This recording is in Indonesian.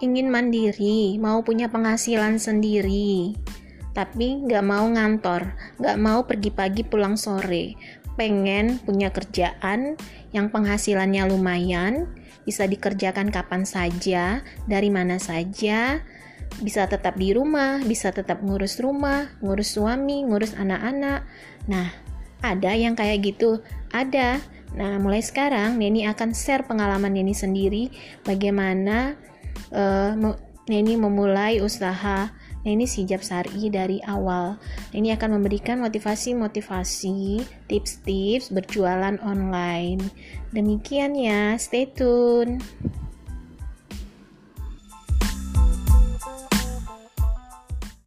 ingin mandiri, mau punya penghasilan sendiri, tapi nggak mau ngantor, nggak mau pergi pagi pulang sore, pengen punya kerjaan yang penghasilannya lumayan, bisa dikerjakan kapan saja, dari mana saja, bisa tetap di rumah, bisa tetap ngurus rumah, ngurus suami, ngurus anak-anak. Nah, ada yang kayak gitu, ada. Nah, mulai sekarang Neni akan share pengalaman Neni sendiri bagaimana uh, Neni memulai usaha Neni Sijab Sari dari awal. Neni akan memberikan motivasi-motivasi, tips-tips berjualan online. Demikian ya, stay tune.